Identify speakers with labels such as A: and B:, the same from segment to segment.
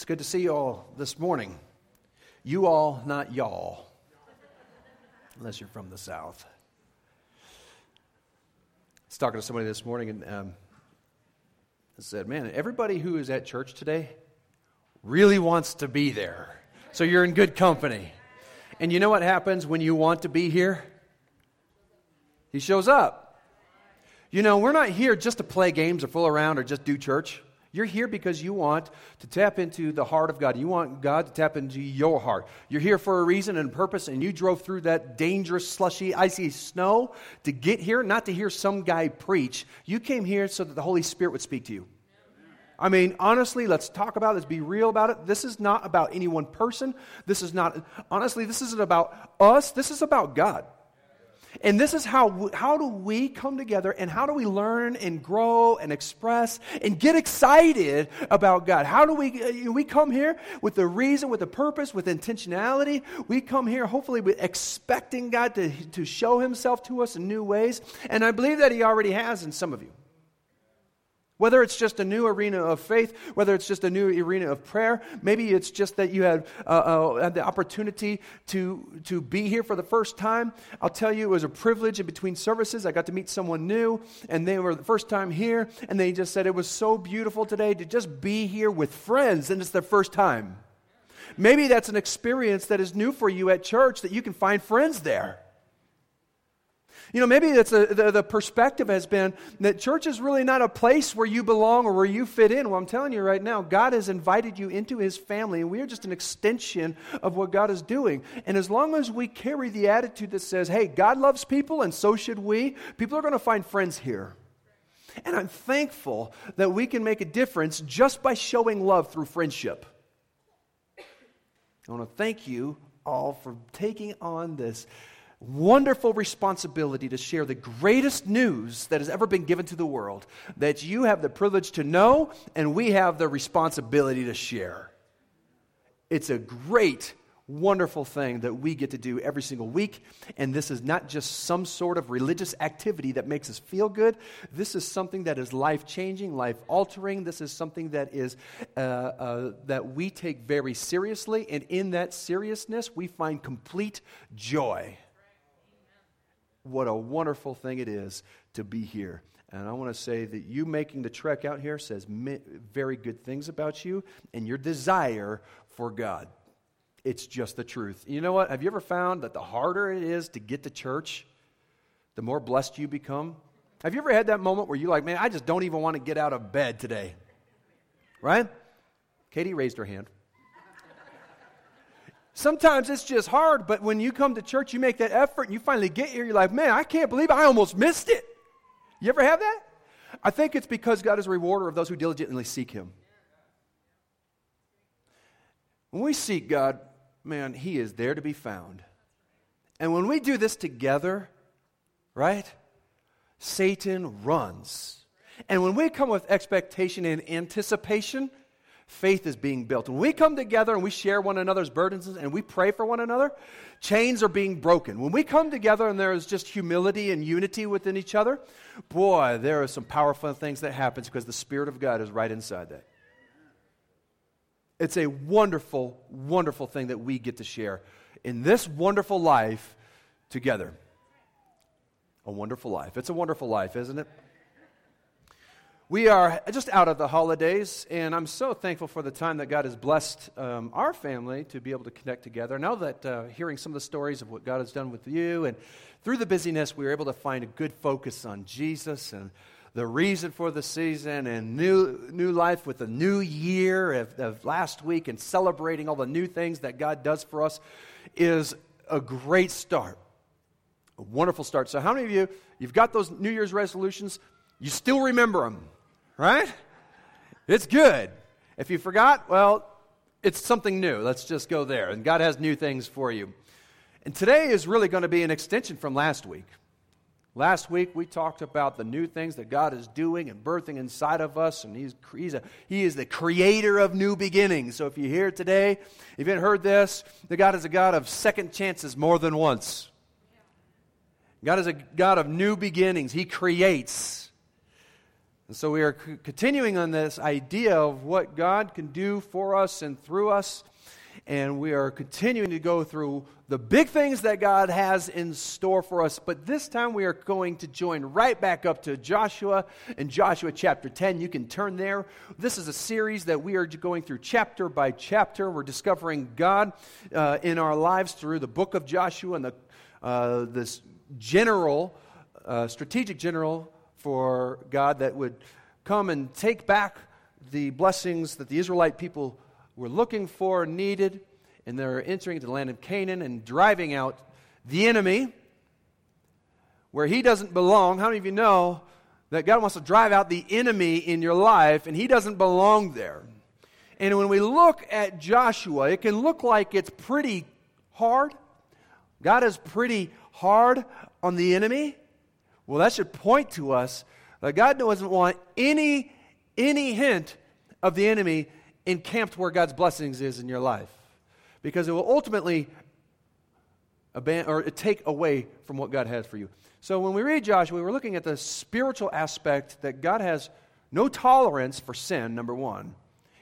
A: It's good to see you all this morning. You all, not y'all, unless you're from the South. I was talking to somebody this morning and um, I said, Man, everybody who is at church today really wants to be there. So you're in good company. And you know what happens when you want to be here? He shows up. You know, we're not here just to play games or fool around or just do church. You're here because you want to tap into the heart of God. You want God to tap into your heart. You're here for a reason and purpose, and you drove through that dangerous, slushy, icy snow to get here, not to hear some guy preach. You came here so that the Holy Spirit would speak to you. I mean, honestly, let's talk about it. Let's be real about it. This is not about any one person. This is not, honestly, this isn't about us. This is about God. And this is how, how do we come together and how do we learn and grow and express and get excited about God? How do we, uh, we come here with the reason, with the purpose, with intentionality. We come here hopefully with expecting God to, to show himself to us in new ways. And I believe that he already has in some of you. Whether it's just a new arena of faith, whether it's just a new arena of prayer, maybe it's just that you had, uh, uh, had the opportunity to, to be here for the first time. I'll tell you, it was a privilege in between services. I got to meet someone new, and they were the first time here, and they just said it was so beautiful today to just be here with friends, and it's their first time. Maybe that's an experience that is new for you at church, that you can find friends there. You know, maybe it's a, the, the perspective has been that church is really not a place where you belong or where you fit in. Well, I'm telling you right now, God has invited you into his family, and we are just an extension of what God is doing. And as long as we carry the attitude that says, hey, God loves people, and so should we, people are going to find friends here. And I'm thankful that we can make a difference just by showing love through friendship. I want to thank you all for taking on this wonderful responsibility to share the greatest news that has ever been given to the world that you have the privilege to know and we have the responsibility to share. It's a great, wonderful thing that we get to do every single week. And this is not just some sort of religious activity that makes us feel good. This is something that is life changing, life altering. This is something that is uh, uh, that we take very seriously. And in that seriousness, we find complete joy what a wonderful thing it is to be here. And I want to say that you making the trek out here says very good things about you and your desire for God. It's just the truth. You know what? Have you ever found that the harder it is to get to church, the more blessed you become? Have you ever had that moment where you're like, man, I just don't even want to get out of bed today? Right? Katie raised her hand. Sometimes it's just hard, but when you come to church, you make that effort and you finally get here, you're like, man, I can't believe I almost missed it. You ever have that? I think it's because God is a rewarder of those who diligently seek Him. When we seek God, man, He is there to be found. And when we do this together, right, Satan runs. And when we come with expectation and anticipation, faith is being built. When we come together and we share one another's burdens and we pray for one another, chains are being broken. When we come together and there is just humility and unity within each other, boy, there are some powerful things that happens because the Spirit of God is right inside that. It's a wonderful, wonderful thing that we get to share in this wonderful life together. A wonderful life. It's a wonderful life, isn't it? We are just out of the holidays, and I'm so thankful for the time that God has blessed um, our family to be able to connect together. Now that uh, hearing some of the stories of what God has done with you, and through the busyness, we were able to find a good focus on Jesus and the reason for the season and new, new life with the new year of, of last week and celebrating all the new things that God does for us is a great start. A wonderful start. So, how many of you, you've got those New Year's resolutions? You still remember them right? It's good. If you forgot, well, it's something new. Let's just go there. And God has new things for you. And today is really going to be an extension from last week. Last week we talked about the new things that God is doing and birthing inside of us, and He's, he's a, He is the creator of new beginnings. So if you're here today, if you haven't heard this, that God is a God of second chances more than once. God is a God of new beginnings. He creates. And so we are c- continuing on this idea of what God can do for us and through us. And we are continuing to go through the big things that God has in store for us. But this time we are going to join right back up to Joshua in Joshua chapter 10. You can turn there. This is a series that we are going through chapter by chapter. We're discovering God uh, in our lives through the book of Joshua and the, uh, this general, uh, strategic general for God that would come and take back the blessings that the Israelite people were looking for needed. And they're entering the land of Canaan and driving out the enemy where he doesn't belong. How many of you know that God wants to drive out the enemy in your life and he doesn't belong there? And when we look at Joshua, it can look like it's pretty hard. God is pretty hard on the enemy. Well, that should point to us that God doesn't want any, any hint of the enemy encamped where God's blessings is in your life. Because it will ultimately aban- or take away from what God has for you. So when we read Joshua, we're looking at the spiritual aspect that God has no tolerance for sin, number one.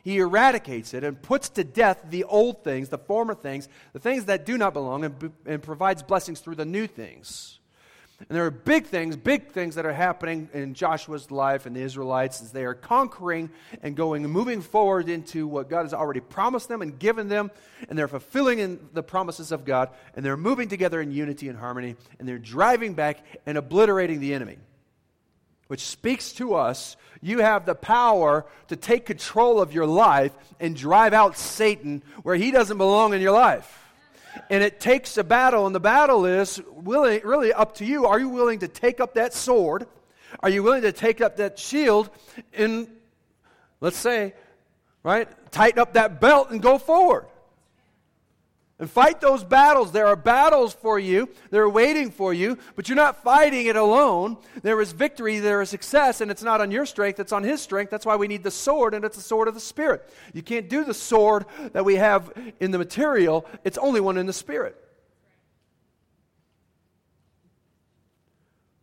A: He eradicates it and puts to death the old things, the former things, the things that do not belong, and, and provides blessings through the new things. And there are big things, big things that are happening in Joshua's life and the Israelites as they are conquering and going and moving forward into what God has already promised them and given them. And they're fulfilling in the promises of God. And they're moving together in unity and harmony. And they're driving back and obliterating the enemy. Which speaks to us, you have the power to take control of your life and drive out Satan where he doesn't belong in your life and it takes a battle, and the battle is really, really up to you. Are you willing to take up that sword? Are you willing to take up that shield and, let's say, right, tighten up that belt and go forward? And fight those battles. There are battles for you. They're waiting for you, but you're not fighting it alone. There is victory, there is success, and it's not on your strength, it's on His strength. That's why we need the sword, and it's the sword of the Spirit. You can't do the sword that we have in the material, it's only one in the Spirit.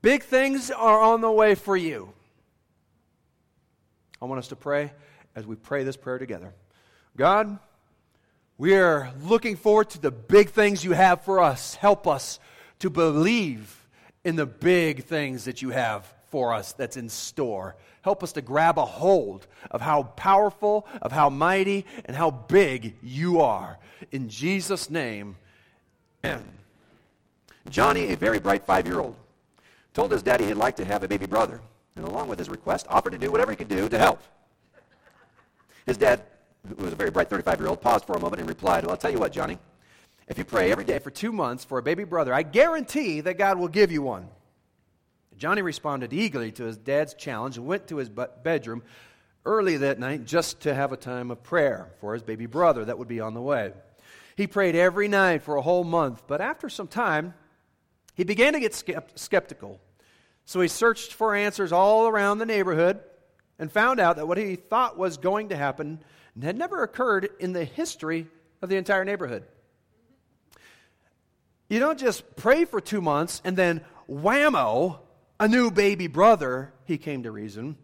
A: Big things are on the way for you. I want us to pray as we pray this prayer together. God, we are looking forward to the big things you have for us. Help us to believe in the big things that you have for us that's in store. Help us to grab a hold of how powerful, of how mighty, and how big you are. In Jesus' name, amen. Johnny, a very bright five year old, told his daddy he'd like to have a baby brother, and along with his request, offered to do whatever he could do to help. His dad who was a very bright 35 year old, paused for a moment and replied, Well, I'll tell you what, Johnny. If you pray every day for two months for a baby brother, I guarantee that God will give you one. Johnny responded eagerly to his dad's challenge and went to his bedroom early that night just to have a time of prayer for his baby brother that would be on the way. He prayed every night for a whole month, but after some time, he began to get skeptical. So he searched for answers all around the neighborhood and found out that what he thought was going to happen had never occurred in the history of the entire neighborhood. You don't just pray for two months and then whammo, a new baby brother, he came to reason.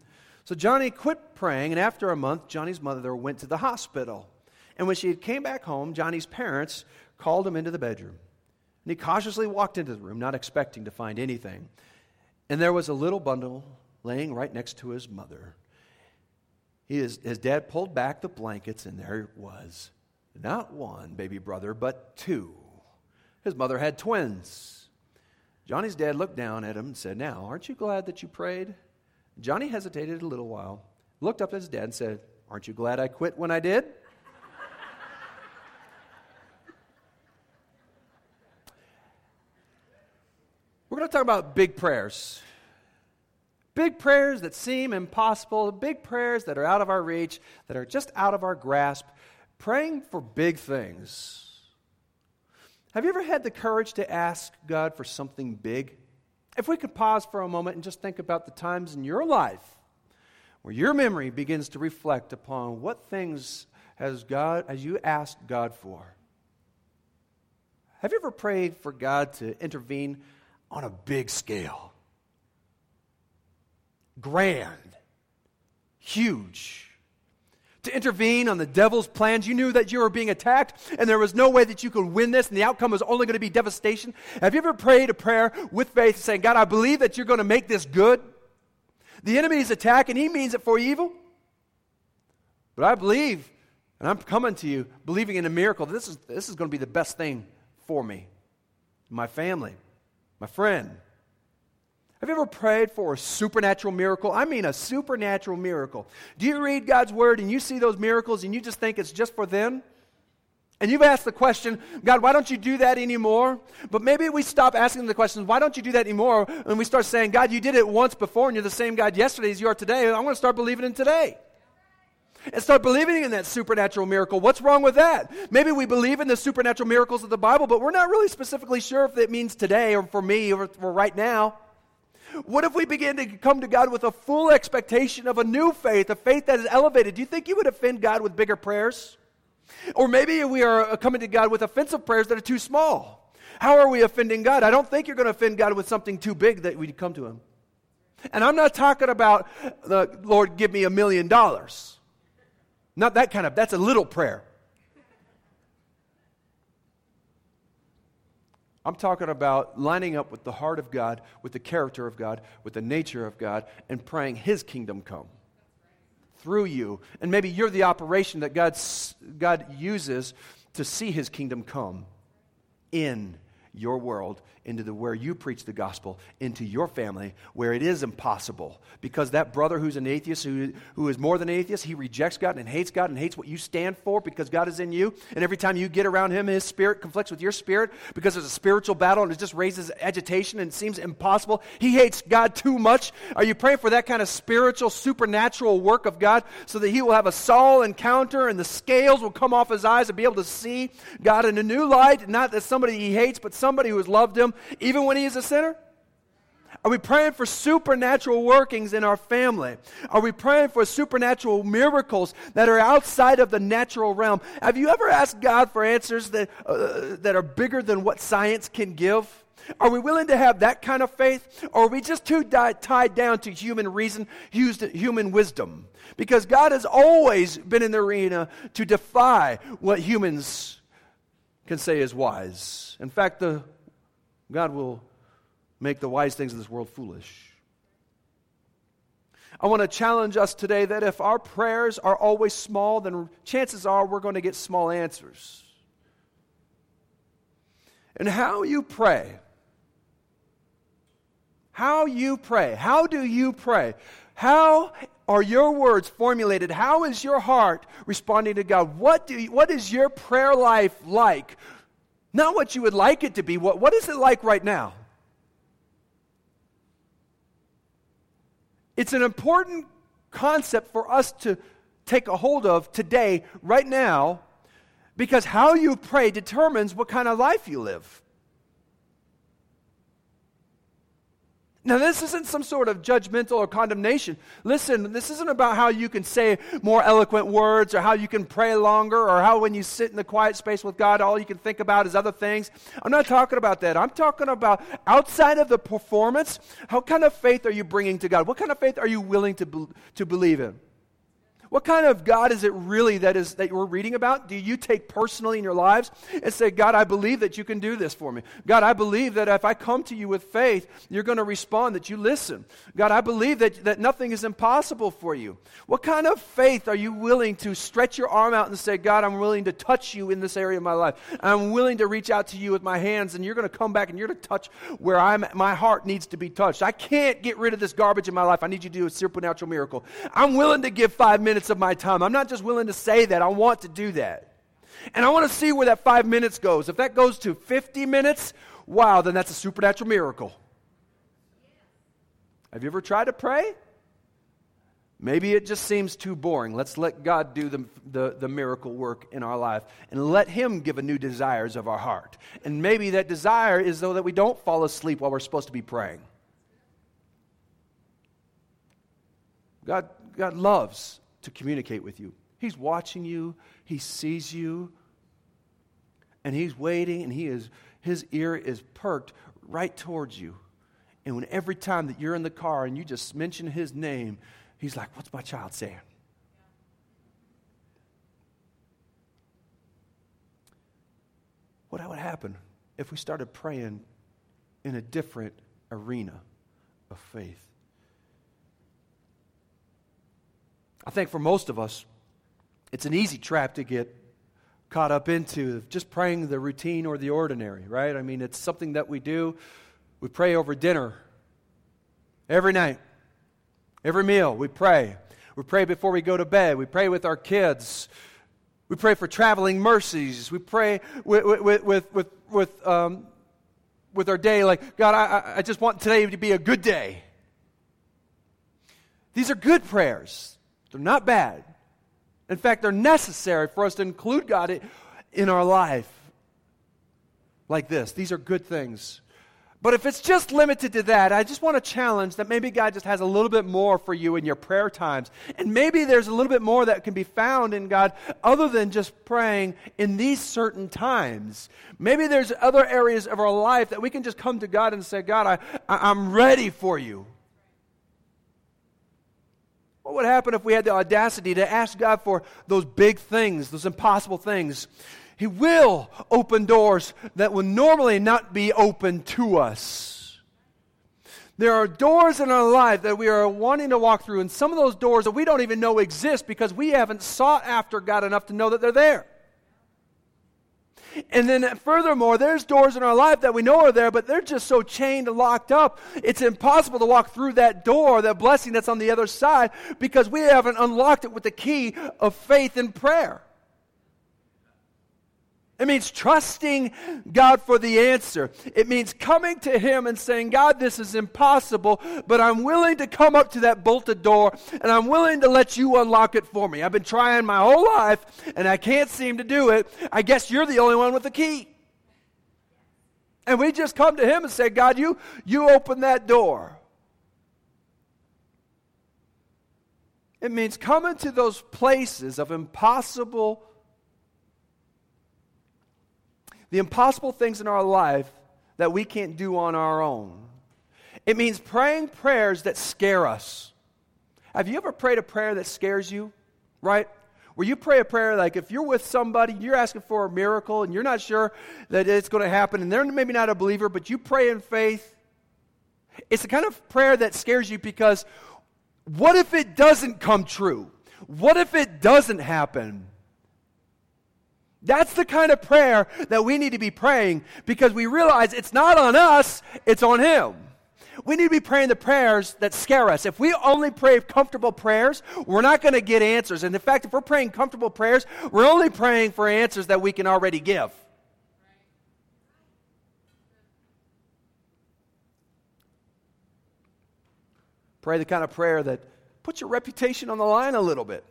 A: So Johnny quit praying, and after a month, Johnny's mother went to the hospital. And when she came back home, Johnny's parents called him into the bedroom. And he cautiously walked into the room, not expecting to find anything. And there was a little bundle laying right next to his mother. He is, his dad pulled back the blankets, and there was not one baby brother, but two. His mother had twins. Johnny's dad looked down at him and said, Now, aren't you glad that you prayed? Johnny hesitated a little while, looked up at his dad, and said, Aren't you glad I quit when I did? We're going to talk about big prayers. Big prayers that seem impossible, big prayers that are out of our reach, that are just out of our grasp, praying for big things. Have you ever had the courage to ask God for something big? If we could pause for a moment and just think about the times in your life where your memory begins to reflect upon what things has God has you asked God for. Have you ever prayed for God to intervene on a big scale? Grand. huge. To intervene on the devil's plans, you knew that you were being attacked and there was no way that you could win this and the outcome was only going to be devastation. Have you ever prayed a prayer with faith saying, God, I believe that you're going to make this good? The enemy is attacking, he means it for evil. But I believe, and I'm coming to you believing in a miracle, this is, this is going to be the best thing for me, my family, my friend, have you ever prayed for a supernatural miracle? I mean, a supernatural miracle. Do you read God's word and you see those miracles and you just think it's just for them? And you've asked the question, God, why don't you do that anymore? But maybe we stop asking the questions, why don't you do that anymore? And we start saying, God, you did it once before and you're the same God yesterday as you are today. I want to start believing in today. And start believing in that supernatural miracle. What's wrong with that? Maybe we believe in the supernatural miracles of the Bible, but we're not really specifically sure if it means today or for me or for right now. What if we begin to come to God with a full expectation of a new faith, a faith that is elevated? Do you think you would offend God with bigger prayers? Or maybe we are coming to God with offensive prayers that are too small. How are we offending God? I don't think you're going to offend God with something too big that we come to Him. And I'm not talking about, the Lord, give me a million dollars. Not that kind of, that's a little prayer. I'm talking about lining up with the heart of God, with the character of God, with the nature of God, and praying His kingdom come through you. And maybe you're the operation that God's, God uses to see His kingdom come in your world into the where you preach the gospel into your family where it is impossible. Because that brother who's an atheist who, who is more than an atheist he rejects god and hates god and hates what you stand for because god is in you. And every time you get around him his spirit conflicts with your spirit because there's a spiritual battle and it just raises agitation and seems impossible. He hates god too much. Are you praying for that kind of spiritual supernatural work of god so that he will have a Saul encounter and the scales will come off his eyes and be able to see god in a new light? Not as somebody he hates but somebody who has loved him even when he is a sinner? Are we praying for supernatural workings in our family? Are we praying for supernatural miracles that are outside of the natural realm? Have you ever asked God for answers that, uh, that are bigger than what science can give? Are we willing to have that kind of faith? Or are we just too di- tied down to human reason, human wisdom? Because God has always been in the arena to defy what humans can say is wise. In fact, the God will make the wise things of this world foolish. I want to challenge us today that if our prayers are always small, then chances are we're going to get small answers. And how you pray, how you pray, how do you pray? How are your words formulated? How is your heart responding to God? What, do you, what is your prayer life like? Not what you would like it to be. What, what is it like right now? It's an important concept for us to take a hold of today, right now, because how you pray determines what kind of life you live. Now, this isn't some sort of judgmental or condemnation. Listen, this isn't about how you can say more eloquent words or how you can pray longer or how when you sit in the quiet space with God, all you can think about is other things. I'm not talking about that. I'm talking about outside of the performance, how kind of faith are you bringing to God? What kind of faith are you willing to, be, to believe in? What kind of God is it really that is that we're reading about? Do you take personally in your lives and say, God, I believe that you can do this for me. God, I believe that if I come to you with faith, you're going to respond, that you listen. God, I believe that, that nothing is impossible for you. What kind of faith are you willing to stretch your arm out and say, God, I'm willing to touch you in this area of my life. I'm willing to reach out to you with my hands, and you're going to come back and you're going to touch where I'm, my heart needs to be touched. I can't get rid of this garbage in my life. I need you to do a supernatural miracle. I'm willing to give five minutes minutes of my time. I'm not just willing to say that, I want to do that. And I want to see where that five minutes goes. If that goes to 50 minutes, wow, then that's a supernatural miracle. Have you ever tried to pray? Maybe it just seems too boring. Let's let God do the, the, the, miracle work in our life and let Him give a new desires of our heart. And maybe that desire is though that we don't fall asleep while we're supposed to be praying. God, God loves to communicate with you. He's watching you, He sees you, and He's waiting, and he is, His ear is perked right towards you. And when every time that you're in the car and you just mention His name, He's like, What's my child saying? What would happen if we started praying in a different arena of faith? I think for most of us, it's an easy trap to get caught up into just praying the routine or the ordinary, right? I mean, it's something that we do. We pray over dinner every night, every meal. We pray. We pray before we go to bed. We pray with our kids. We pray for traveling mercies. We pray with, with, with, with, with, um, with our day, like, God, I, I just want today to be a good day. These are good prayers, they're not bad. In fact, they're necessary for us to include God in our life like this. These are good things. But if it's just limited to that, I just want to challenge that maybe God just has a little bit more for you in your prayer times. And maybe there's a little bit more that can be found in God other than just praying in these certain times. Maybe there's other areas of our life that we can just come to God and say, God, I, I'm ready for you. What would happen if we had the audacity to ask God for those big things, those impossible things? He will open doors that would normally not be open to us. There are doors in our life that we are wanting to walk through, and some of those doors that we don't even know exist because we haven't sought after God enough to know that they're there. And then, furthermore, there's doors in our life that we know are there, but they're just so chained and locked up. It's impossible to walk through that door, that blessing that's on the other side, because we haven't unlocked it with the key of faith and prayer. It means trusting God for the answer. It means coming to Him and saying, God, this is impossible, but I'm willing to come up to that bolted door and I'm willing to let you unlock it for me. I've been trying my whole life and I can't seem to do it. I guess you're the only one with the key. And we just come to Him and say, God, you, you open that door. It means coming to those places of impossible the impossible things in our life that we can't do on our own. It means praying prayers that scare us. Have you ever prayed a prayer that scares you? Right? Where you pray a prayer like if you're with somebody, you're asking for a miracle and you're not sure that it's going to happen, and they're maybe not a believer, but you pray in faith. It's the kind of prayer that scares you because what if it doesn't come true? What if it doesn't happen? That's the kind of prayer that we need to be praying because we realize it's not on us, it's on Him. We need to be praying the prayers that scare us. If we only pray comfortable prayers, we're not going to get answers. And in fact, if we're praying comfortable prayers, we're only praying for answers that we can already give. Pray the kind of prayer that puts your reputation on the line a little bit.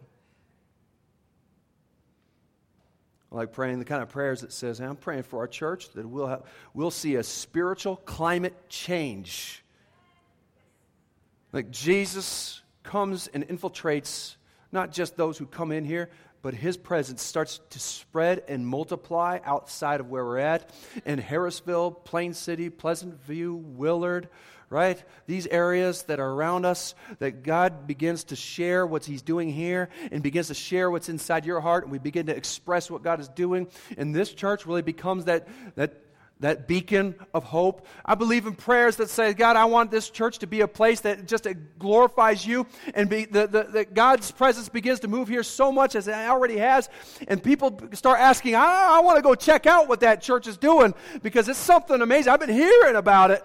A: Like praying the kind of prayers that says, I'm praying for our church that we'll, have, we'll see a spiritual climate change. Like Jesus comes and infiltrates not just those who come in here, but his presence starts to spread and multiply outside of where we're at in Harrisville, Plain City, Pleasant View, Willard, right? These areas that are around us, that God begins to share what He's doing here and begins to share what's inside your heart, and we begin to express what God is doing. And this church really becomes that, that that beacon of hope. I believe in prayers that say, God, I want this church to be a place that just glorifies you and be, the, the, that God's presence begins to move here so much as it already has. And people start asking, I, I want to go check out what that church is doing because it's something amazing. I've been hearing about it.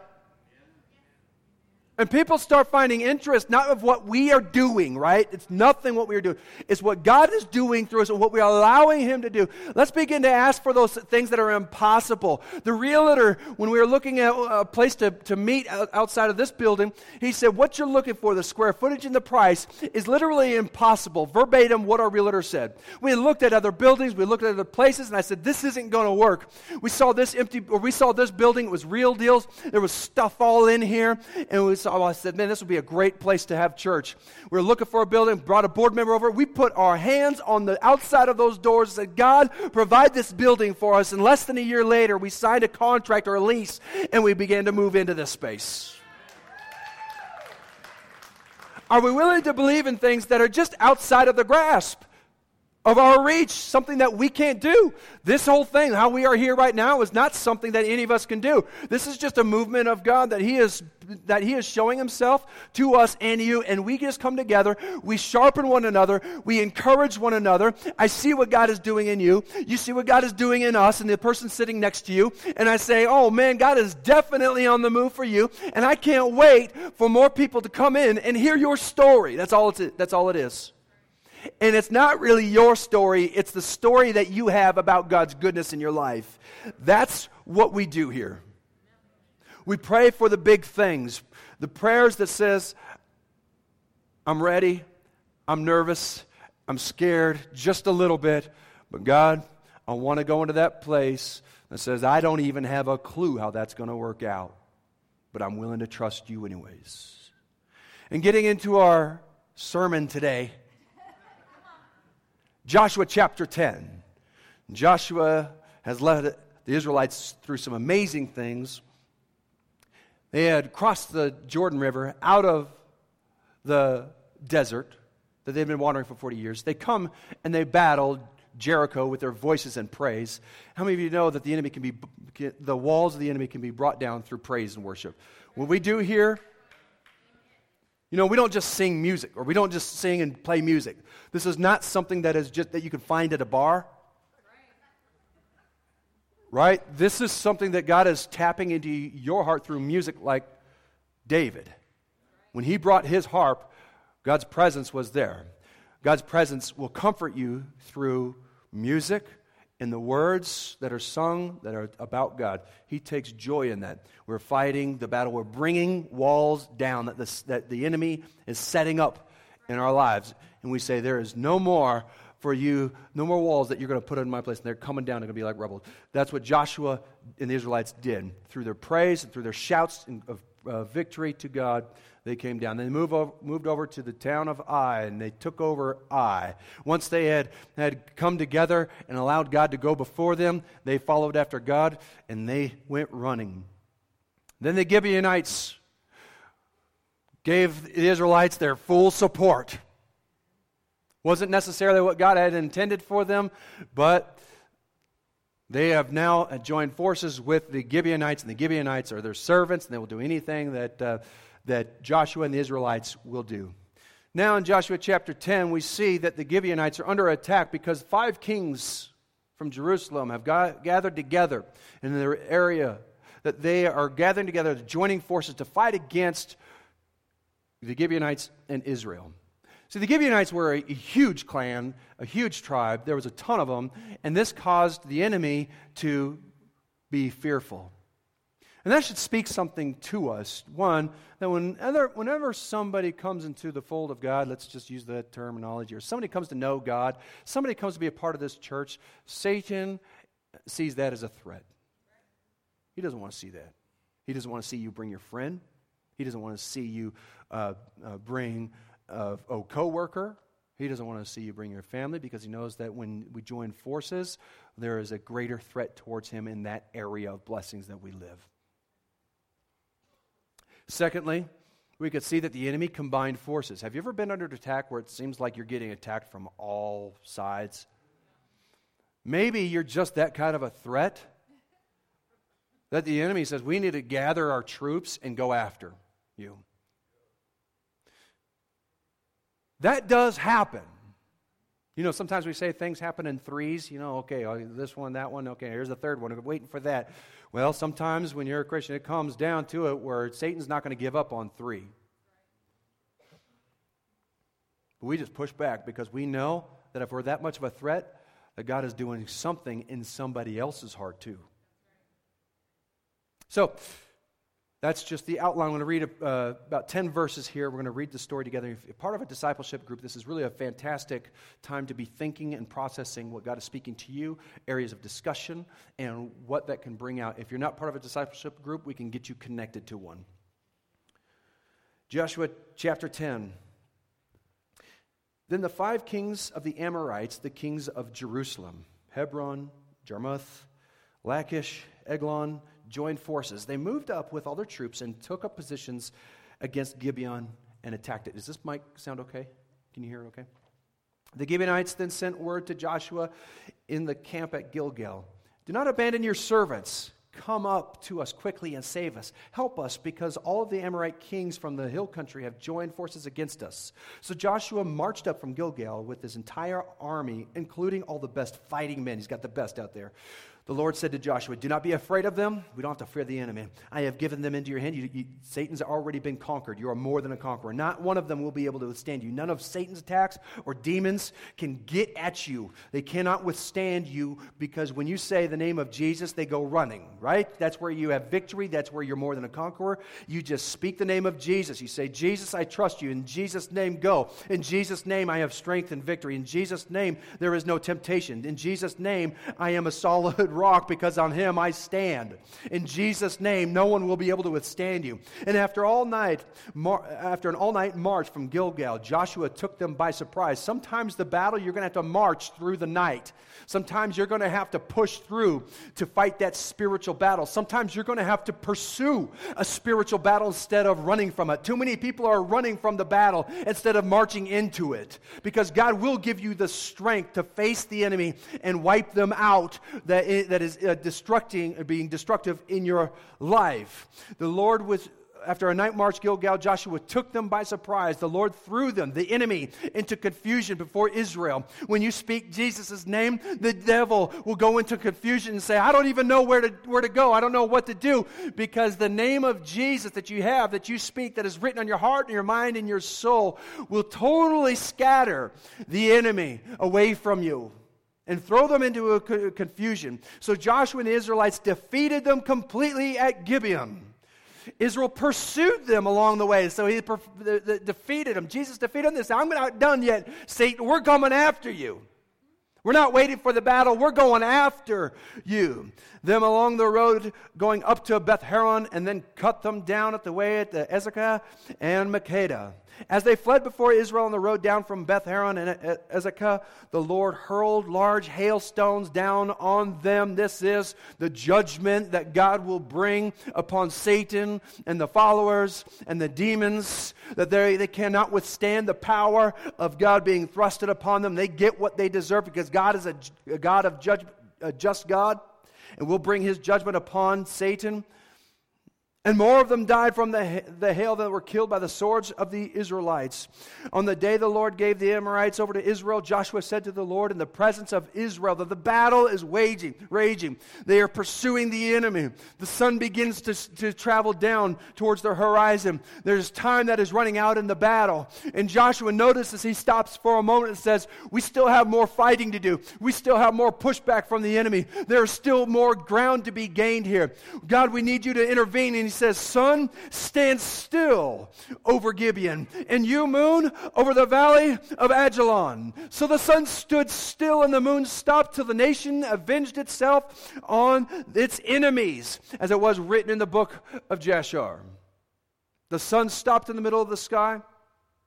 A: And people start finding interest not of what we are doing, right? It's nothing what we are doing. It's what God is doing through us and what we are allowing Him to do. Let's begin to ask for those things that are impossible. The realtor, when we were looking at a place to, to meet outside of this building, he said, What you're looking for, the square footage and the price, is literally impossible. Verbatim, what our realtor said. We looked at other buildings, we looked at other places, and I said, This isn't going to work. We saw this empty, or we saw this building, it was real deals. There was stuff all in here, and it was so I said, man, this would be a great place to have church. We were looking for a building, brought a board member over. We put our hands on the outside of those doors and said, God, provide this building for us. And less than a year later, we signed a contract or a lease, and we began to move into this space. Are we willing to believe in things that are just outside of the grasp? Of our reach, something that we can't do. This whole thing, how we are here right now, is not something that any of us can do. This is just a movement of God that He is that He is showing Himself to us and you, and we just come together, we sharpen one another, we encourage one another. I see what God is doing in you, you see what God is doing in us, and the person sitting next to you, and I say, Oh man, God is definitely on the move for you, and I can't wait for more people to come in and hear your story. That's all it's that's all it is. And it's not really your story, it's the story that you have about God's goodness in your life. That's what we do here. We pray for the big things. The prayers that says, I'm ready, I'm nervous, I'm scared just a little bit, but God, I want to go into that place that says, I don't even have a clue how that's going to work out, but I'm willing to trust you anyways. And getting into our sermon today, Joshua chapter 10. Joshua has led the Israelites through some amazing things. They had crossed the Jordan River out of the desert that they've been wandering for 40 years. They come and they battled Jericho with their voices and praise. How many of you know that the enemy can be the walls of the enemy can be brought down through praise and worship? What we do here you know, we don't just sing music or we don't just sing and play music. This is not something that is just that you can find at a bar. Right? This is something that God is tapping into your heart through music like David. When he brought his harp, God's presence was there. God's presence will comfort you through music, in the words that are sung that are about God. He takes joy in that. We're fighting the battle. We're bringing walls down that the, that the enemy is setting up in our lives. And we say, There is no more for you, no more walls that you're going to put in my place. And they're coming down. They're going to be like rebels. That's what Joshua and the Israelites did. Through their praise and through their shouts of uh, victory to God, they came down. They moved over, moved over to the town of Ai, and they took over Ai. Once they had, had come together and allowed God to go before them, they followed after God, and they went running. Then the Gibeonites gave the Israelites their full support. Wasn't necessarily what God had intended for them, but they have now joined forces with the Gibeonites, and the Gibeonites are their servants, and they will do anything that, uh, that Joshua and the Israelites will do. Now, in Joshua chapter 10, we see that the Gibeonites are under attack because five kings from Jerusalem have got, gathered together in their area, that they are gathering together, joining forces to fight against the Gibeonites and Israel. See, the Gibeonites were a, a, huge clan, a huge tribe. There was a ton of them, and this caused the enemy to be fearful. And that should speak something to us. One, that whenever, whenever somebody comes into the fold of God, let's just use that terminology, or somebody comes to know God, somebody comes to be a part of this church, Satan sees that as a threat. He doesn't want to see that. He doesn't want to see you bring your friend. He doesn't want to see you uh, uh, bring of a coworker. He doesn't want to see you bring your family because he knows that when we join forces, there is a greater threat towards him in that area of blessings that we live. Secondly, we could see that the enemy combined forces. Have you ever been under attack where it seems like you're getting attacked from all sides? Maybe you're just that kind of a threat that the enemy says we need to gather our troops and go after you. That does happen. You know, sometimes we say things happen in threes. You know, okay, oh, this one, that one, okay, here's the third one. I'm waiting for that. Well, sometimes when you're a Christian, it comes down to it where Satan's not going to give up on three. But we just push back because we know that if we're that much of a threat, that God is doing something in somebody else's heart too. So, that's just the outline. I'm going to read uh, about 10 verses here. We're going to read the story together. If you're part of a discipleship group, this is really a fantastic time to be thinking and processing what God is speaking to you, areas of discussion, and what that can bring out. If you're not part of a discipleship group, we can get you connected to one. Joshua chapter 10. Then the five kings of the Amorites, the kings of Jerusalem, Hebron, Jarmuth, Lachish, Eglon, joined forces. They moved up with all their troops and took up positions against Gibeon and attacked it. Does this mic sound okay? Can you hear it okay? The Gibeonites then sent word to Joshua in the camp at Gilgal Do not abandon your servants. Come up to us quickly and save us. Help us, because all of the Amorite kings from the hill country have joined forces against us. So Joshua marched up from Gilgal with his entire army, including all the best fighting men. He's got the best out there. The Lord said to Joshua, Do not be afraid of them. We don't have to fear the enemy. I have given them into your hand. You, you, Satan's already been conquered. You are more than a conqueror. Not one of them will be able to withstand you. None of Satan's attacks or demons can get at you. They cannot withstand you because when you say the name of Jesus, they go running, right? That's where you have victory. That's where you're more than a conqueror. You just speak the name of Jesus. You say, Jesus, I trust you. In Jesus' name, go. In Jesus' name, I have strength and victory. In Jesus' name, there is no temptation. In Jesus' name, I am a solid rock because on him I stand. In Jesus' name, no one will be able to withstand you. And after all night, mar- after an all-night march from Gilgal, Joshua took them by surprise. Sometimes the battle you're going to have to march through the night. Sometimes you're going to have to push through to fight that spiritual battle. Sometimes you're going to have to pursue a spiritual battle instead of running from it. Too many people are running from the battle instead of marching into it because God will give you the strength to face the enemy and wipe them out that, is uh, destructing, being destructive in your life. The Lord was after a night march, Gilgal, Joshua took them by surprise. The Lord threw them, the enemy, into confusion before Israel. When you speak Jesus' name, the devil will go into confusion and say, I don't even know where to, where to go. I don't know what to do. Because the name of Jesus that you have, that you speak, that is written on your heart and your mind and your soul, will totally scatter the enemy away from you and throw them into a confusion. So Joshua and the Israelites defeated them completely at Gibeon. Israel pursued them along the way, so he defeated them. Jesus defeated them. They said, I'm not done yet, Satan. We're coming after you. We're not waiting for the battle. We're going after you. Them along the road going up to Beth Horon and then cut them down at the way at the Azekah and Makkedah. As they fled before Israel on the road down from Beth Horon and Azekah, the Lord hurled large hailstones down on them. This is the judgment that God will bring upon Satan and the followers and the demons, that they, they cannot withstand the power of God being thrusted upon them. They get what they deserve because God is a, a God of judgment, a just God, and will bring his judgment upon Satan. And more of them died from the, the hail that were killed by the swords of the Israelites. On the day the Lord gave the Amorites over to Israel, Joshua said to the Lord in the presence of Israel that the battle is waging, raging. They are pursuing the enemy. The sun begins to, to travel down towards the horizon. There's time that is running out in the battle. And Joshua notices he stops for a moment and says, We still have more fighting to do. We still have more pushback from the enemy. There's still more ground to be gained here. God, we need you to intervene. And says, Sun, stand still over Gibeon, and you, moon, over the valley of Ajalon. So the sun stood still, and the moon stopped till the nation avenged itself on its enemies, as it was written in the book of Jashar. The sun stopped in the middle of the sky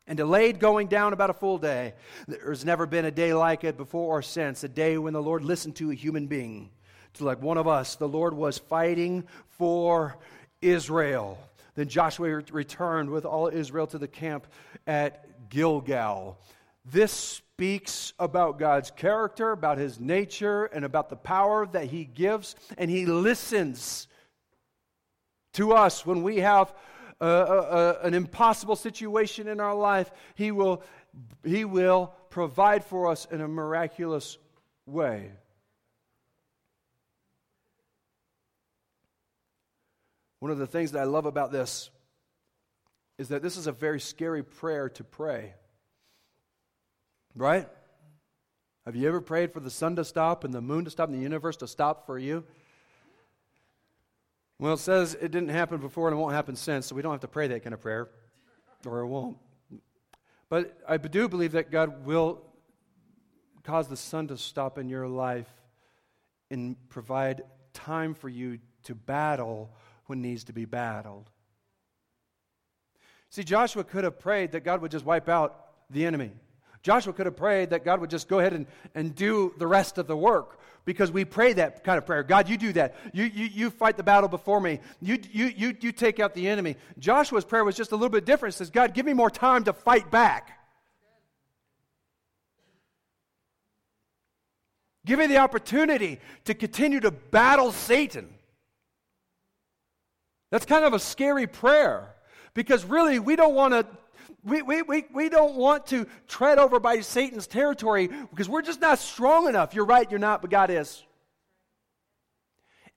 A: and delayed going down about a full day. There's never been a day like it before or since, a day when the Lord listened to a human being. To like one of us, the Lord was fighting for Israel. Then Joshua returned with all Israel to the camp at Gilgal. This speaks about God's character, about his nature, and about the power that he gives, and he listens to us when we have a, a, an impossible situation in our life. He will, he will provide for us in a miraculous way. One of the things that I love about this is that this is a very scary prayer to pray. Right? Have you ever prayed for the sun to stop and the moon to stop and the universe to stop for you? Well, it says it didn't happen before and it won't happen since, so we don't have to pray that kind of prayer, or it won't. But I do believe that God will cause the sun to stop in your life and provide time for you to battle when needs to be battled. See, Joshua could have prayed that God would just wipe out the enemy. Joshua could have prayed that God would just go ahead and, and do the rest of the work because we pray that kind of prayer. God, you do that. You, you, you fight the battle before me. You, you, you, you take out the enemy. Joshua's prayer was just a little bit different. It says, God, give me more time to fight back. Give me the opportunity to continue to battle Satan. That's kind of a scary prayer because really we don't want to we, we, we, we don't want to tread over by Satan's territory because we're just not strong enough. You're right, you're not, but God is.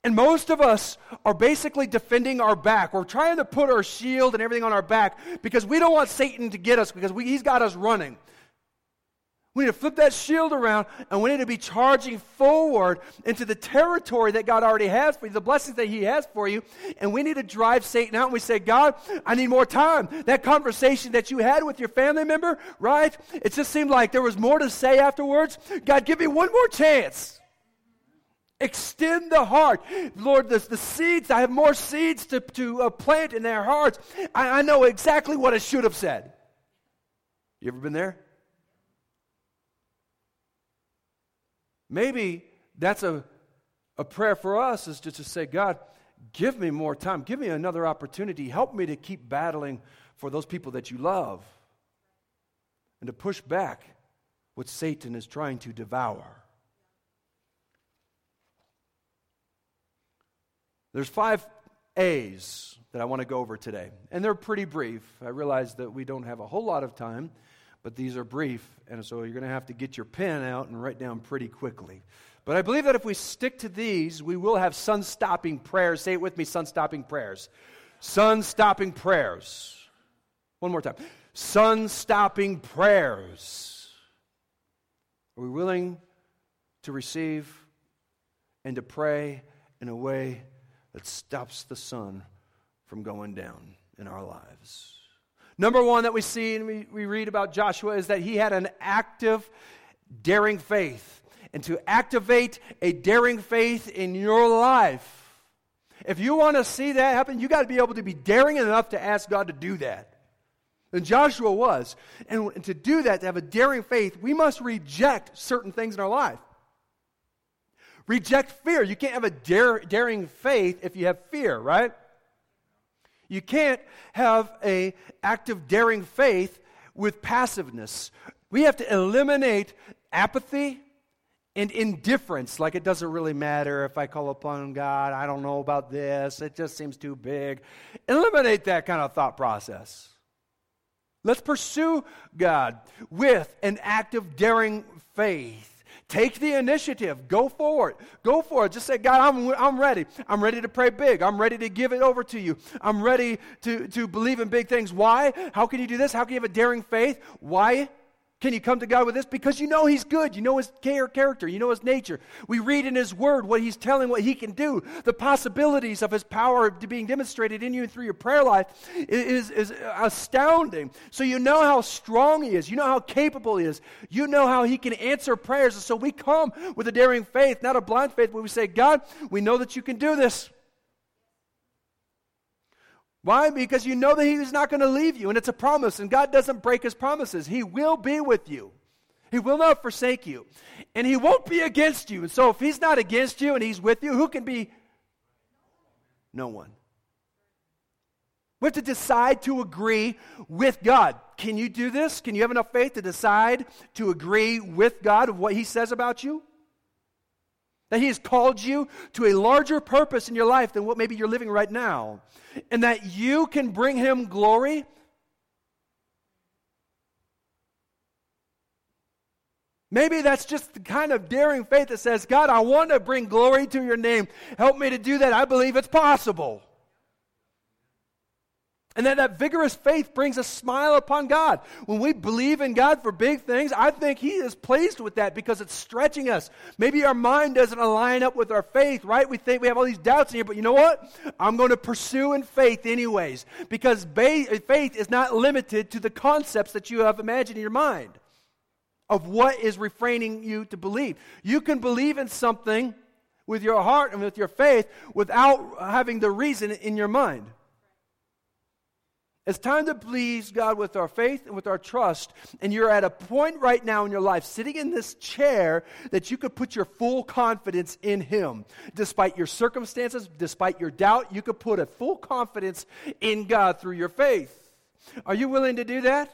A: And most of us are basically defending our back. We're trying to put our shield and everything on our back because we don't want Satan to get us because we, he's got us running. We need to flip that shield around and we need to be charging forward into the territory that God already has for you, the blessings that He has for you. And we need to drive Satan out and we say, God, I need more time. That conversation that you had with your family member, right? It just seemed like there was more to say afterwards. God, give me one more chance. Extend the heart. Lord, the, the seeds, I have more seeds to, to uh, plant in their hearts. I, I know exactly what I should have said. You ever been there? Maybe that's a, a prayer for us is just to say, God, give me more time. Give me another opportunity. Help me to keep battling for those people that you love and to push back what Satan is trying to devour. There's five A's that I want to go over today, and they're pretty brief. I realize that we don't have a whole lot of time but these are brief, and so you're going to have to get your pen out and write down pretty quickly. But I believe that if we stick to these, we will have sun stopping prayers. Say it with me sun stopping prayers. Sun stopping prayers. One more time. Sun stopping prayers. Are we willing to receive and to pray in a way that stops the sun from going down in our lives? Number one that we see and we, we read about Joshua is that he had an active, daring faith. And to activate a daring faith in your life, if you want to see that happen, you got to be able to be daring enough to ask God to do that. And Joshua was. And to do that, to have a daring faith, we must reject certain things in our life. Reject fear. You can't have a dare, daring faith if you have fear, right? You can't have a active, daring faith with passiveness. We have to eliminate apathy and indifference, like it doesn't really matter if I call upon God, I don't know about this, it just seems too big. Eliminate that kind of thought process. Let's pursue God with an active, daring faith. Take the initiative. Go forward. Go forward. Just say, God, I'm, I'm ready. I'm ready to pray big. I'm ready to give it over to you. I'm ready to, to believe in big things. Why? How can you do this? How can you have a daring faith? Why? Can you come to God with this? Because you know He's good. You know His care, character. You know His nature. We read in His Word what He's telling, what He can do. The possibilities of His power being demonstrated in you and through your prayer life is, is astounding. So you know how strong He is. You know how capable He is. You know how He can answer prayers. And so we come with a daring faith, not a blind faith, but we say, God, we know that you can do this. Why? Because you know that He's not going to leave you, and it's a promise, and God doesn't break His promises. He will be with you. He will not forsake you. And He won't be against you. And so, if He's not against you and He's with you, who can be? No one. We have to decide to agree with God. Can you do this? Can you have enough faith to decide to agree with God of what He says about you? That He has called you to a larger purpose in your life than what maybe you're living right now. And that you can bring Him glory. Maybe that's just the kind of daring faith that says, God, I want to bring glory to your name. Help me to do that. I believe it's possible. And that, that vigorous faith brings a smile upon God. When we believe in God for big things, I think He is pleased with that because it's stretching us. Maybe our mind doesn't align up with our faith, right? We think we have all these doubts in here, but you know what? I'm going to pursue in faith anyways because faith is not limited to the concepts that you have imagined in your mind of what is refraining you to believe. You can believe in something with your heart and with your faith without having the reason in your mind. It's time to please God with our faith and with our trust. And you're at a point right now in your life, sitting in this chair, that you could put your full confidence in Him. Despite your circumstances, despite your doubt, you could put a full confidence in God through your faith. Are you willing to do that?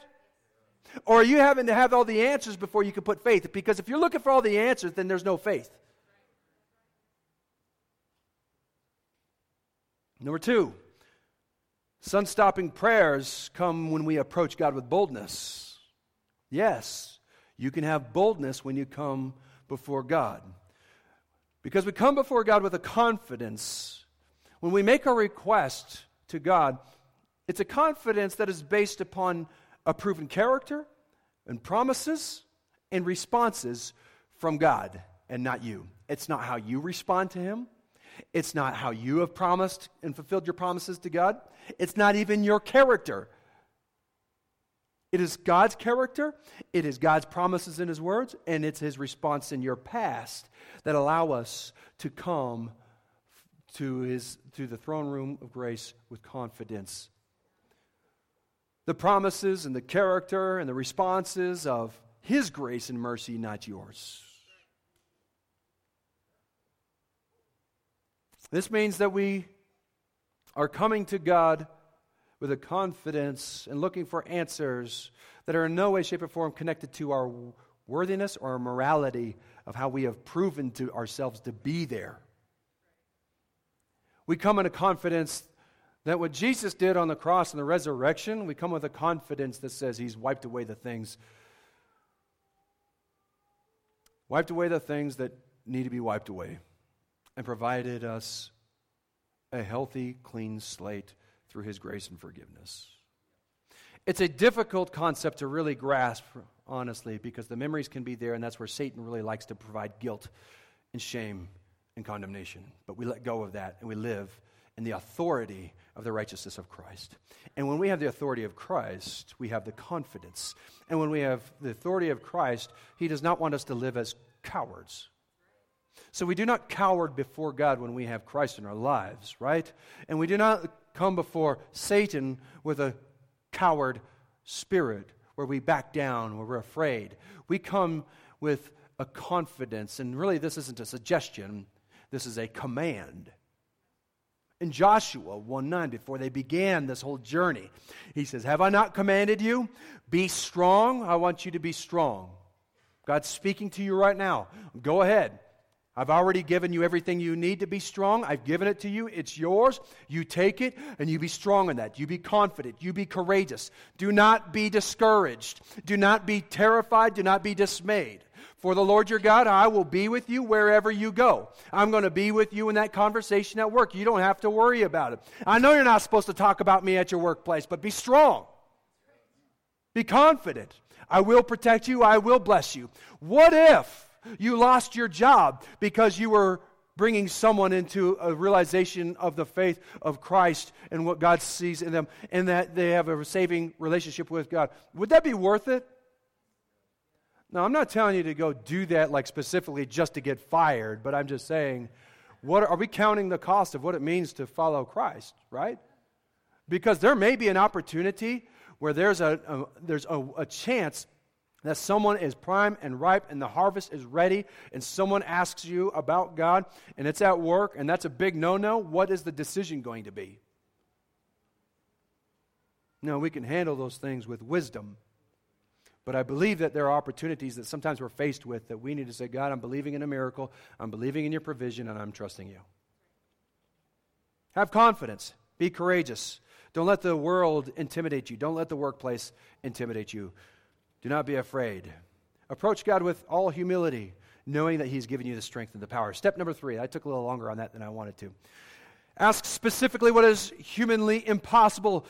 A: Or are you having to have all the answers before you can put faith? Because if you're looking for all the answers, then there's no faith. Number two, Sun stopping prayers come when we approach God with boldness. Yes, you can have boldness when you come before God. Because we come before God with a confidence. When we make a request to God, it's a confidence that is based upon a proven character and promises and responses from God and not you. It's not how you respond to Him. It's not how you have promised and fulfilled your promises to God. It's not even your character. It is God's character, it is God's promises in His words, and it's His response in your past that allow us to come to, his, to the throne room of grace with confidence. The promises and the character and the responses of His grace and mercy, not yours. This means that we are coming to God with a confidence and looking for answers that are in no way, shape, or form connected to our worthiness or our morality of how we have proven to ourselves to be there. We come in a confidence that what Jesus did on the cross and the resurrection, we come with a confidence that says He's wiped away the things, wiped away the things that need to be wiped away and provided us a healthy, clean slate through his grace and forgiveness. It's a difficult concept to really grasp, honestly, because the memories can be there, and that's where Satan really likes to provide guilt and shame and condemnation. But we let go of that, and we live in the authority of the righteousness of Christ. And when we have the authority of Christ, we have the confidence. And when we have the authority of Christ, He does not want us to live as cowards. So we do not cower before God when we have Christ in our lives, right? And we do not come before Satan with a coward spirit where we back down, where we're afraid. We come with a confidence, and really, this isn't a suggestion, this is a command. In Joshua 1 9, before they began this whole journey, he says, Have I not commanded you? Be strong. I want you to be strong. God's speaking to you right now. Go ahead. I've already given you everything you need to be strong. I've given it to you. It's yours. You take it and you be strong in that. You be confident. You be courageous. Do not be discouraged. Do not be terrified. Do not be dismayed. For the Lord your God, I will be with you wherever you go. I'm going to be with you in that conversation at work. You don't have to worry about it. I know you're not supposed to talk about me at your workplace, but be strong. Be confident. I will protect you. I will bless you. What if? You lost your job because you were bringing someone into a realization of the faith of Christ and what God sees in them, and that they have a saving relationship with God. Would that be worth it? Now, I'm not telling you to go do that like specifically just to get fired, but I'm just saying, what are we counting the cost of what it means to follow Christ, right? Because there may be an opportunity where there's a, a there's a, a chance that someone is prime and ripe and the harvest is ready and someone asks you about God and it's at work and that's a big no no, what is the decision going to be? No, we can handle those things with wisdom. But I believe that there are opportunities that sometimes we're faced with that we need to say, God, I'm believing in a miracle, I'm believing in your provision, and I'm trusting you. Have confidence, be courageous. Don't let the world intimidate you, don't let the workplace intimidate you. Do not be afraid. Approach God with all humility, knowing that He's given you the strength and the power. Step number three, I took a little longer on that than I wanted to. Ask specifically what is humanly impossible.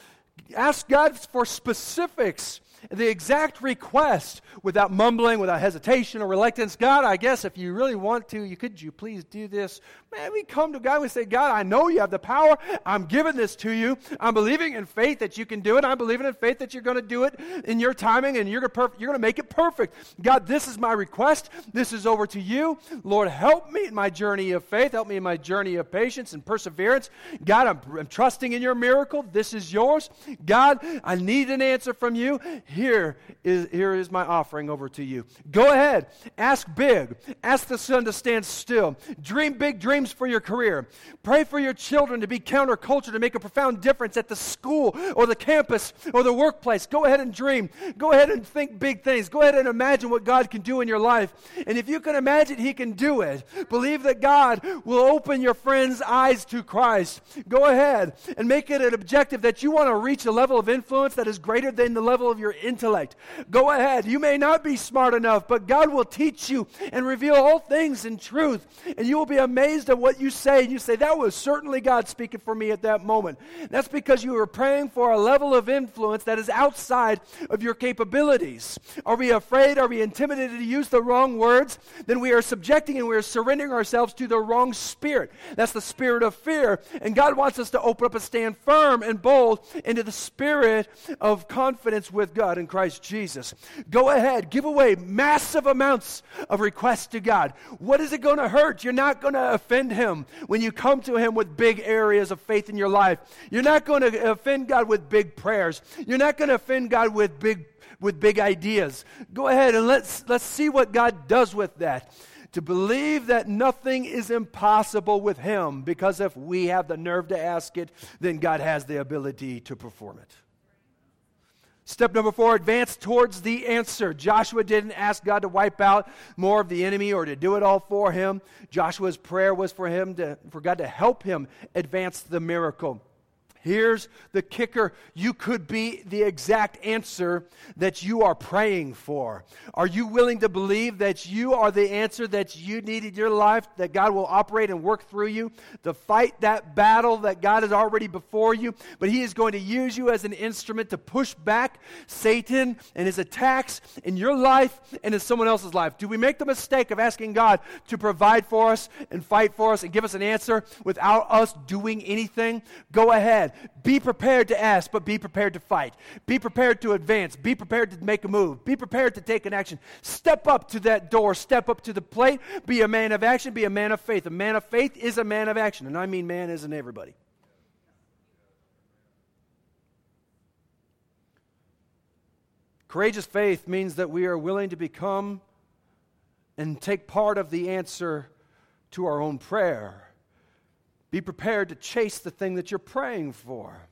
A: Ask God for specifics. The exact request without mumbling, without hesitation or reluctance. God, I guess if you really want to, you could you please do this? Man, we come to God we say, God, I know you have the power. I'm giving this to you. I'm believing in faith that you can do it. I'm believing in faith that you're going to do it in your timing and you're going to make it perfect. God, this is my request. This is over to you. Lord, help me in my journey of faith. Help me in my journey of patience and perseverance. God, I'm, I'm trusting in your miracle. This is yours. God, I need an answer from you. Here is, here is my offering over to you. Go ahead. Ask big. Ask the sun to stand still. Dream big dreams for your career. Pray for your children to be counterculture, to make a profound difference at the school or the campus or the workplace. Go ahead and dream. Go ahead and think big things. Go ahead and imagine what God can do in your life. And if you can imagine He can do it, believe that God will open your friends' eyes to Christ. Go ahead and make it an objective that you want to reach a level of influence that is greater than the level of your intellect. Go ahead. You may not be smart enough, but God will teach you and reveal all things in truth. And you will be amazed at what you say, and you say, That was certainly God speaking for me at that moment. That's because you were praying for a level of influence that is outside of your capabilities. Are we afraid? Are we intimidated to use the wrong words? Then we are subjecting and we are surrendering ourselves to the wrong spirit. That's the spirit of fear. And God wants us to open up and stand firm and bold into the spirit of confidence with God in Christ Jesus. Go ahead, give away massive amounts of requests to God. What is it going to hurt? You're not going to offend offend Him when you come to Him with big areas of faith in your life. You're not going to offend God with big prayers. You're not going to offend God with big, with big ideas. Go ahead and let's, let's see what God does with that. To believe that nothing is impossible with Him, because if we have the nerve to ask it, then God has the ability to perform it. Step number four, advance towards the answer. Joshua didn't ask God to wipe out more of the enemy or to do it all for him. Joshua's prayer was for him to, for God to help him advance the miracle. Here's the kicker you could be the exact answer that you are praying for. Are you willing to believe that you are the answer that you need in your life, that God will operate and work through you to fight that battle that God is already before you? But He is going to use you as an instrument to push back Satan and his attacks in your life and in someone else's life. Do we make the mistake of asking God to provide for us and fight for us and give us an answer without us doing anything? Go ahead. Be prepared to ask, but be prepared to fight. Be prepared to advance. Be prepared to make a move. Be prepared to take an action. Step up to that door. Step up to the plate. Be a man of action. Be a man of faith. A man of faith is a man of action. And I mean, man isn't everybody. Courageous faith means that we are willing to become and take part of the answer to our own prayer. Be prepared to chase the thing that you're praying for.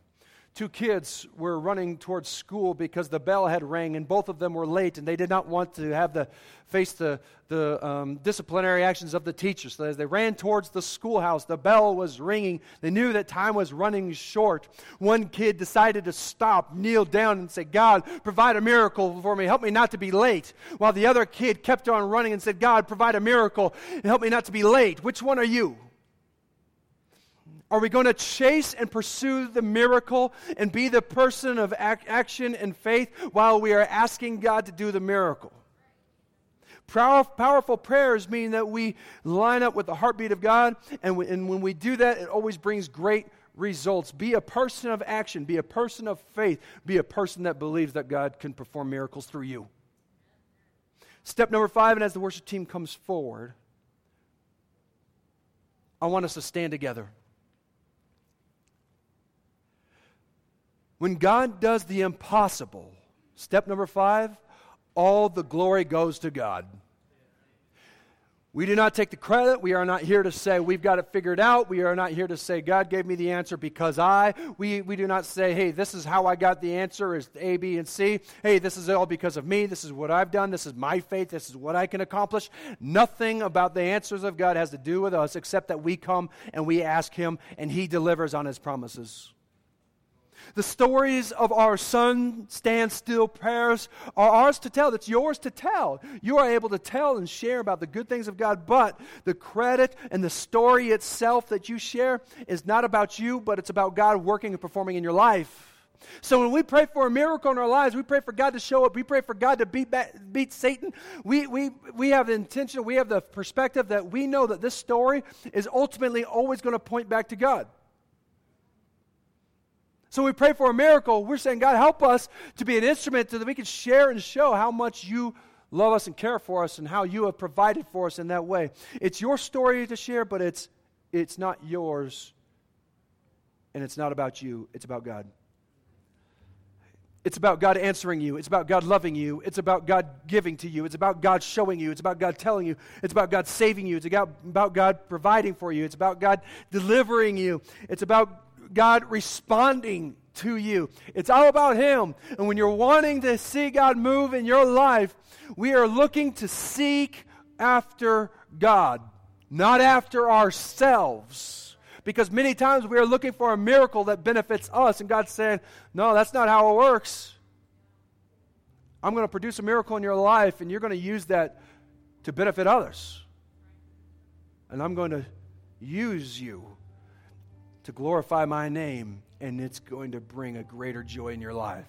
A: Two kids were running towards school because the bell had rang, and both of them were late, and they did not want to have to face the, the um, disciplinary actions of the teacher. So as they ran towards the schoolhouse, the bell was ringing. They knew that time was running short. One kid decided to stop, kneel down, and say, God, provide a miracle for me. Help me not to be late. While the other kid kept on running and said, God, provide a miracle and help me not to be late. Which one are you? Are we going to chase and pursue the miracle and be the person of ac- action and faith while we are asking God to do the miracle? Power, powerful prayers mean that we line up with the heartbeat of God, and when we do that, it always brings great results. Be a person of action, be a person of faith, be a person that believes that God can perform miracles through you. Step number five, and as the worship team comes forward, I want us to stand together. When God does the impossible, step number five, all the glory goes to God. We do not take the credit. We are not here to say we've got it figured out. We are not here to say God gave me the answer because I. We, we do not say, hey, this is how I got the answer is A, B, and C. Hey, this is all because of me. This is what I've done. This is my faith. This is what I can accomplish. Nothing about the answers of God has to do with us except that we come and we ask Him and He delivers on His promises. The stories of our sun stand still prayers are ours to tell. That's yours to tell. You are able to tell and share about the good things of God, but the credit and the story itself that you share is not about you, but it's about God working and performing in your life. So when we pray for a miracle in our lives, we pray for God to show up, we pray for God to beat, back, beat Satan, we, we, we have the intention, we have the perspective that we know that this story is ultimately always going to point back to God. So we pray for a miracle. We're saying, God, help us to be an instrument so that we can share and show how much you love us and care for us and how you have provided for us in that way. It's your story to share, but it's, it's not yours and it's not about you, it's about God. It's about God answering you. It's about God loving you. It's about God giving to you. It's about God showing you. It's about God telling you. It's about God saving you. It's about God providing for you. It's about God delivering you. It's about God responding to you. It's all about Him. And when you're wanting to see God move in your life, we are looking to seek after God, not after ourselves because many times we are looking for a miracle that benefits us, and God's saying, No, that's not how it works. I'm going to produce a miracle in your life, and you're going to use that to benefit others. And I'm going to use you to glorify my name, and it's going to bring a greater joy in your life.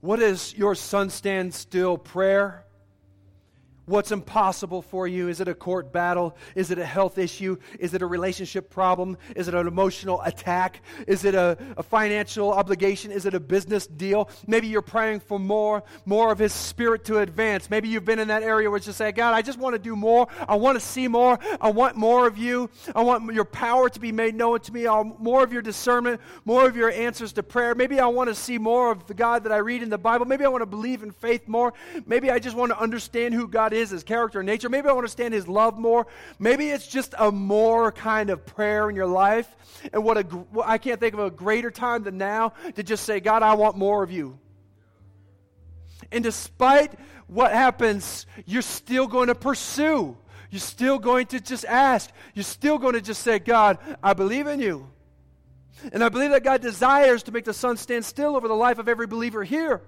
A: What is your sun stand still prayer? What's impossible for you? Is it a court battle? Is it a health issue? Is it a relationship problem? Is it an emotional attack? Is it a, a, financial obligation? Is it a business deal? Maybe you're praying for more, more of His Spirit to advance. Maybe you've been in that area where just say, God, I just want to do more. I want to see more. I want more of you. I want your power to be made known to me. I want more of your discernment, more of your answers to prayer. Maybe I want to see more of the God that I read in the Bible. Maybe I want to believe in faith more. Maybe I just want to understand who God is is, his character and nature. Maybe I understand his love more. Maybe it's just a more kind of prayer in your life. And what a, I can't think of a greater time than now to just say, God, I want more of you. And despite what happens, you're still going to pursue. You're still going to just ask. You're still going to just say, God, I believe in you. And I believe that God desires to make the sun stand still over the life of every believer here.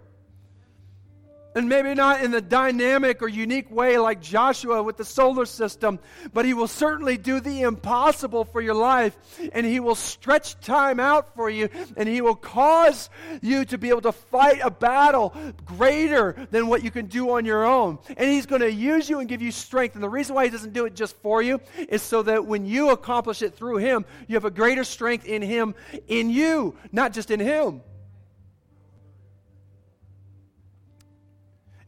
A: And maybe not in the dynamic or unique way like Joshua with the solar system, but he will certainly do the impossible for your life. And he will stretch time out for you. And he will cause you to be able to fight a battle greater than what you can do on your own. And he's going to use you and give you strength. And the reason why he doesn't do it just for you is so that when you accomplish it through him, you have a greater strength in him, in you, not just in him.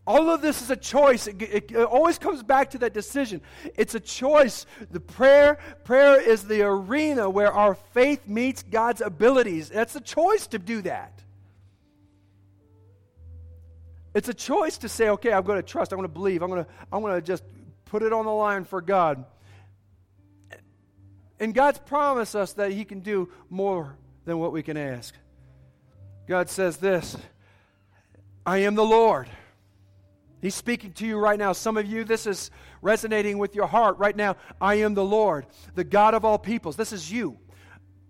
A: All of this is a choice. It, it, it, always comes back to that decision. It's a choice. The prayer, prayer is the arena where our faith meets God's abilities. That's a choice to do that. It's a choice to say, okay, I'm going to trust, I'm going to believe, I'm going to, I'm going to just put it on the line for God. And God's promised us that He can do more than what we can ask. God says this I am the Lord He's speaking to you right now. Some of you, this is resonating with your heart right now. I am the Lord, the God of all peoples. This is you.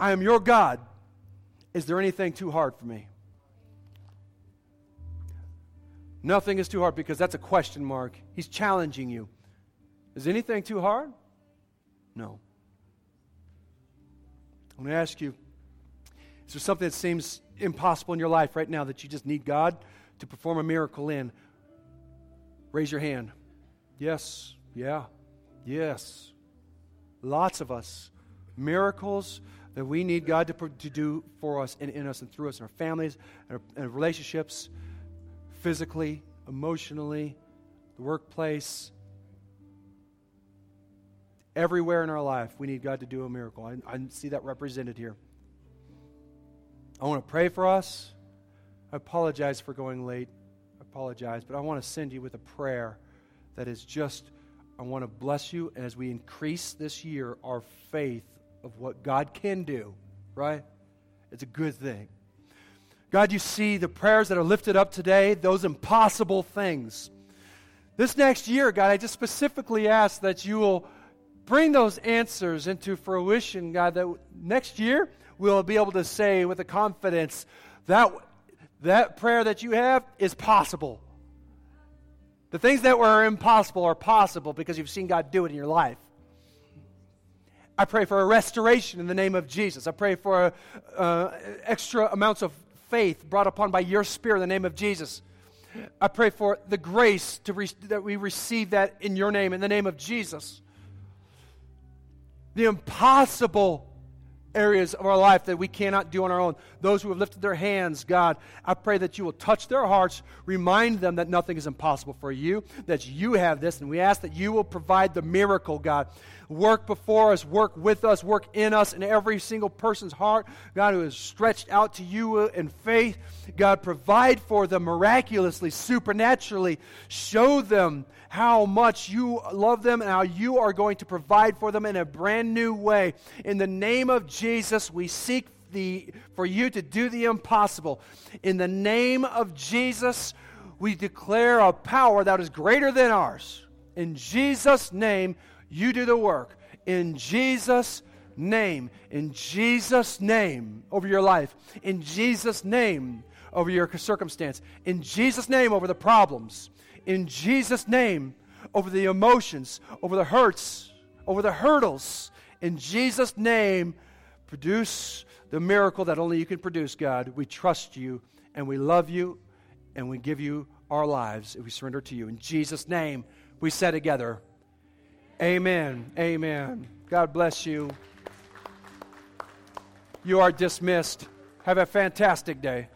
A: I am your God. Is there anything too hard for me? Nothing is too hard because that's a question mark. He's challenging you. Is anything too hard? No. I'm going to ask you is there something that seems impossible in your life right now that you just need God to perform a miracle in? Raise your hand. Yes, yeah, yes. Lots of us. Miracles that we need God to, to do for us and in us and through us in our families and, our, and relationships, physically, emotionally, the workplace. Everywhere in our life, we need God to do a miracle. I, I see that represented here. I want to pray for us. I apologize for going late apologize, but I want to send you with a prayer that is just, I want to bless you And as we increase this year our faith of what God can do, right? It's a good thing. God, you see the prayers that are lifted up today, those impossible things. This next year, God, I just specifically ask that you will bring those answers into fruition, God, that next year we'll be able to say with a confidence that that prayer that you have is possible. The things that were impossible are possible because you've seen God do it in your life. I pray for a restoration in the name of Jesus. I pray for uh, extra amounts of faith brought upon by your Spirit in the name of Jesus. I pray for the grace to re- that we receive that in your name, in the name of Jesus. The impossible areas of our life that we cannot do on our own. Those who have lifted their hands, God, I pray that you will touch their hearts, remind them that nothing is impossible for you, that you have this, and we ask that you will provide the miracle, God. Work before us, work with us, work in us, in every single person's heart, God, who is stretched out to you in faith. God, provide for them miraculously, supernaturally. Show them how much you love them and how you are going to provide for them in a brand new way. In the name of Jesus, we seek the, for you to do the impossible. In the name of Jesus, we declare a power that is greater than ours. In Jesus' name, you do the work. In Jesus' name. In Jesus' name over your life. In Jesus' name over your circumstance. In Jesus' name over the problems in Jesus' name over the emotions, over the hurts, over the hurdles. In Jesus' name, produce the miracle that only you can produce, God. We trust you and we love you and we give you our lives if we surrender to you. In Jesus' name, we say together, Amen. Amen. God bless you. You are dismissed. Have a fantastic day.